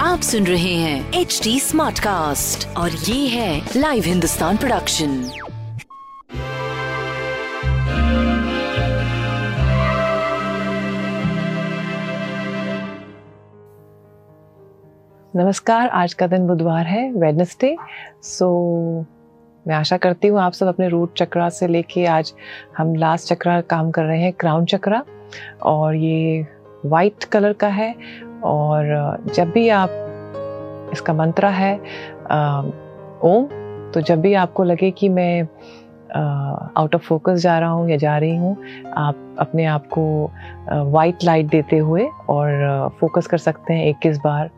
आप सुन रहे हैं एच डी स्मार्ट कास्ट और ये है लाइव हिंदुस्तान प्रोडक्शन नमस्कार आज का दिन बुधवार है वेडनेसडे सो मैं आशा करती हूँ आप सब अपने रूट चक्रा से लेके आज हम लास्ट चक्रा काम कर रहे हैं क्राउन चक्रा और ये वाइट कलर का है, और जब भी आप इसका मंत्र है ओम तो जब भी आपको लगे कि मैं आउट ऑफ़ फोकस जा रहा हूँ या जा रही हूँ, आप अपने आप को वाइट लाइट देते हुए और फोकस कर सकते हैं इक्कीस बार।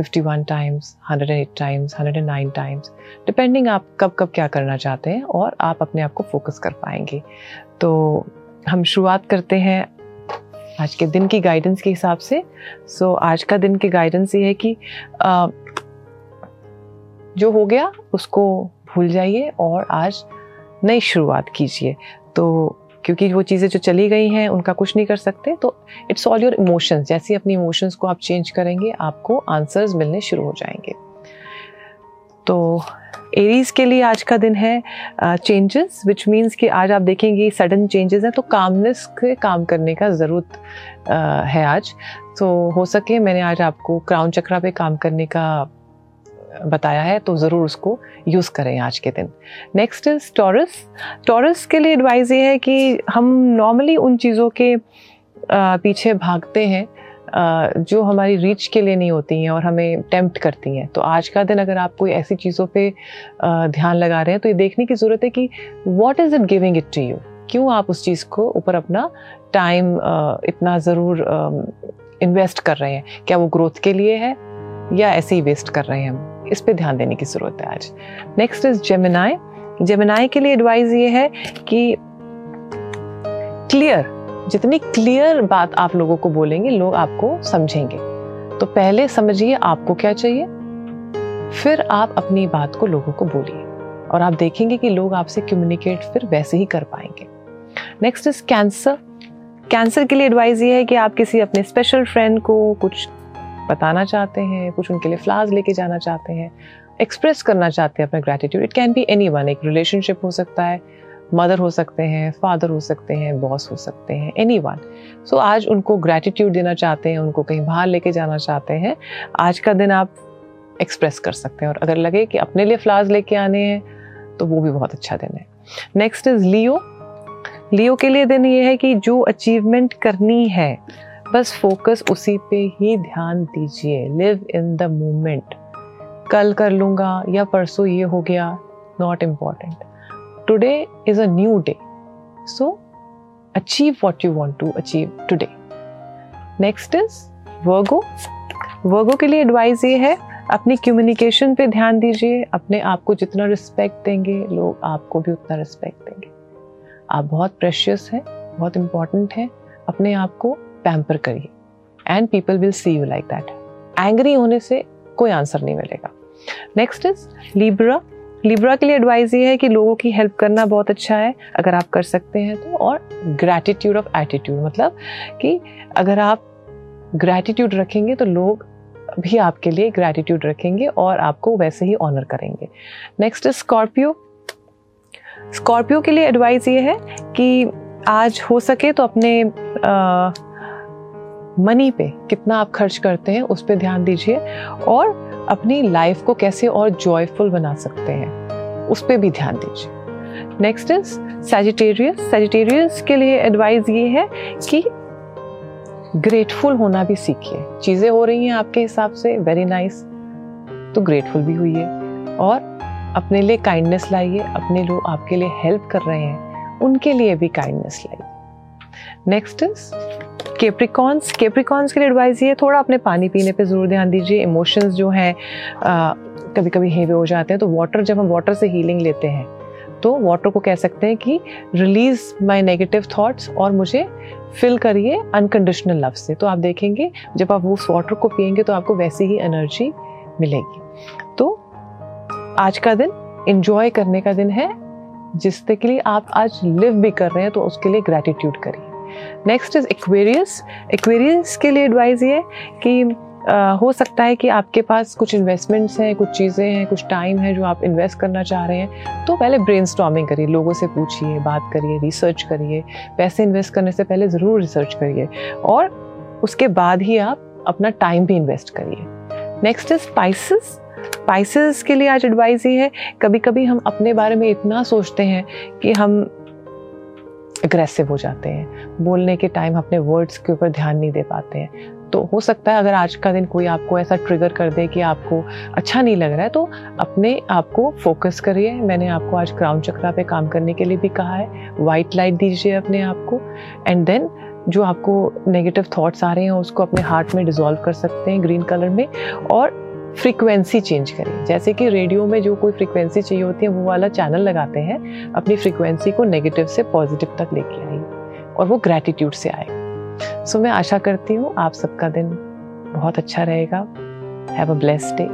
51 टाइम्स 108 टाइम्स 109 टाइम्स डिपेंडिंग आप कब कब क्या करना चाहते हैं और आप अपने आप को फोकस कर पाएँगे। तो हम शुरुआत करते हैं आज के दिन की गाइडेंस के हिसाब से। सो so, आज का दिन की गाइडेंस ये है कि आ, जो हो गया उसको भूल जाइए और आज नई शुरुआत कीजिए। तो क्योंकि वो चीज़ें जो चली गई हैं उनका कुछ नहीं कर सकते। तो इट्स ऑल योर इमोशंस जैसे अपनी इमोशंस को आप चेंज करेंगे आपको आंसर्स मिलने शुरू हो जाएँगे। तो एरीज के लिए आज का दिन है चेंजेस विच मीन्स कि आज आप देखेंगे सडन चेंजेस हैं तो कामनेस के काम करने का ज़रूरत uh, है आज। तो हो सके मैंने आज आपको क्राउन चक्रा पे काम करने का बताया है तो ज़रूर उसको यूज़ करें आज के दिन। नेक्स्ट इज़ टॉरस टॉरस के लिए एडवाइस ये है कि हम नॉर्मली उन चीज़ों के पीछे भागते हैं जो हमारी रीच के लिए नहीं होती हैं और हमें टेम्प्ट करती हैं। तो आज का दिन अगर आप कोई ऐसी चीज़ों पे ध्यान लगा रहे हैं तो ये देखने की ज़रूरत है कि what is it giving it to you क्यों आप उस चीज़ को ऊपर अपना टाइम इतना ज़रूर इन्वेस्ट कर रहे हैं? क्या वो ग्रोथ के लिए है या ऐसे ही वेस्ट कर रहे हैं हम? इस पर ध्यान देने की ज़रूरत है आज। नेक्स्ट इज़ जेमिनाई जेमिनाई के लिए एडवाइस ये है कि क्लियर जितनी क्लियर बात आप लोगों को बोलेंगे, लोग आपको समझेंगे। तो पहले समझिए आपको क्या चाहिए, फिर आप अपनी बात को लोगों को बोलिए और आप देखेंगे कि लोग आपसे कम्युनिकेट फिर वैसे ही कर पाएँगे। नेक्स्ट इज़ कैंसर कैंसर के लिए एडवाइस ये है कि आप किसी अपने स्पेशल फ्रेंड को कुछ बताना चाहते हैं, कुछ उनके लिए फ्लावर्स लेके जाना चाहते हैं एक्सप्रेस करना चाहते हैं अपना gratitude it can be any one एक रिलेशनशिप हो सकता है मदर हो सकते हैं फादर हो सकते हैं बॉस हो सकते हैं एनी वन सो आज उनको ग्रेटिट्यूड देना चाहते हैं, उनको कहीं बाहर लेके जाना चाहते हैं, आज का दिन आप एक्सप्रेस कर सकते हैं. और अगर लगे कि अपने लिए फ्लावर्स लेके आने हैं तो वो भी बहुत अच्छा दिन है. नेक्स्ट इज़ लियो लियो के लिए दिन ये है कि जो अचीवमेंट करनी है बस फोकस उसी पे ही ध्यान दीजिए। लिव इन द मोमेंट कल कर लूँगा या परसों ये हो गया। Not important today is a new day so achieve what you want to achieve today next is Virgo Virgo के लिए एडवाइस ये है, अपनी कम्युनिकेशन पे ध्यान दीजिए। अपने आप को जितना रिस्पेक्ट देंगे, लोग आपको भी उतना रिस्पेक्ट देंगे। आप बहुत प्रेशियस हैं, बहुत इंपॉर्टेंट हैं। अपने आप को पैम्पर करिए। And people will see you like that angry होने से कोई आंसर नहीं मिलेगा। नेक्स्ट इज़ लिब्रा लिब्रा के लिए एडवाइस ये है कि लोगों की हेल्प करना बहुत अच्छा है अगर आप कर सकते हैं तो। और ग्रैटिट्यूड ऑफ़ एटीट्यूड मतलब कि अगर आप ग्रैटिट्यूड रखेंगे तो लोग भी आपके लिए ग्रैटिट्यूड रखेंगे और आपको वैसे ही ऑनर करेंगे। नेक्स्ट इज़ स्कॉर्पियो स्कॉर्पियो के लिए एडवाइस ये है कि आज हो सके तो अपने आ, मनी पे कितना आप खर्च करते हैं उस पर ध्यान दीजिए और अपनी लाइफ को कैसे और जॉयफुल बना सकते हैं उस पर भी ध्यान दीजिए। नेक्स्ट इज़ सेजिटेरियस सेजिटेरियस के लिए एडवाइस ये है कि ग्रेटफुल होना भी सीखिए। चीज़ें हो रही हैं आपके हिसाब से वेरी नाइस nice, तो ग्रेटफुल भी हुई है। और अपने लिए काइंडनेस लाइए अपने लोग आपके लिए हेल्प कर रहे हैं उनके लिए भी काइंडनेस लाइए। नेक्स्ट इज़ केप्रिकॉन्स केप्रिकॉन्स के लिए एडवाइस ये थोड़ा अपने पानी पीने पे ज़रूर ध्यान दीजिए। इमोशंस जो हैं कभी कभी हेवे हो जाते हैं तो वाटर जब हम वाटर से हीलिंग लेते हैं तो वाटर को कह सकते हैं कि रिलीज़ माई नेगेटिव थाट्स और मुझे फिल करिए अनकंडीशनल लव से। तो आप देखेंगे, जब आप उस वाटर को पियेंगे तो आपको वैसी ही एनर्जी मिलेगी। तो आज का दिन इंजॉय करने का दिन है जिसके लिए आप आज लिव भी कर रहे हैं तो उसके लिए ग्रेटिट्यूड करिए। नेक्स्ट इज़ एक्वेरियस एक्वेरियस के लिए एडवाइस ये कि Uh, हो सकता है कि आपके पास कुछ इन्वेस्टमेंट्स हैं कुछ चीज़ें हैं कुछ टाइम है जो आप इन्वेस्ट करना चाह रहे हैं। तो पहले ब्रेन करिए लोगों से पूछिए बात करिए रिसर्च करिए पैसे इन्वेस्ट करने से पहले ज़रूर रिसर्च करिए। और उसके बाद ही आप अपना टाइम भी इन्वेस्ट करिए। नेक्स्ट इज़ स्पाइसेस स्पाइसेस के लिए आज एडवाइस ये है कभी कभी हम अपने बारे में इतना सोचते हैं कि हम अग्रेसिव हो जाते हैं। बोलने के टाइम अपने वर्ड्स के ऊपर ध्यान नहीं दे पाते हैं। तो हो सकता है अगर आज का दिन कोई आपको ऐसा ट्रिगर कर दे कि आपको अच्छा नहीं लग रहा है तो अपने आप को फोकस करिए। मैंने आपको आज क्राउन चक्रा पे काम करने के लिए भी कहा है। वाइट लाइट दीजिए अपने आप को। एंड देन जो आपको नेगेटिव थॉट्स आ रहे हैं, उसको अपने हार्ट में डिजोल्व कर सकते हैं ग्रीन कलर में। और फ्रीक्वेंसी चेंज करें। जैसे कि रेडियो में जो कोई फ्रीक्वेंसी चाहिए होती है, वो वाला चैनल लगाते हैं, अपनी फ्रीक्वेंसी को नेगेटिव से पॉजिटिव तक लेके आइए और वो ग्रैटिट्यूड से आए। सो मैं आशा करती हूँ आप सबका दिन बहुत अच्छा रहेगा। हैव अ ब्लेस्ड डे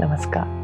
नमस्कार।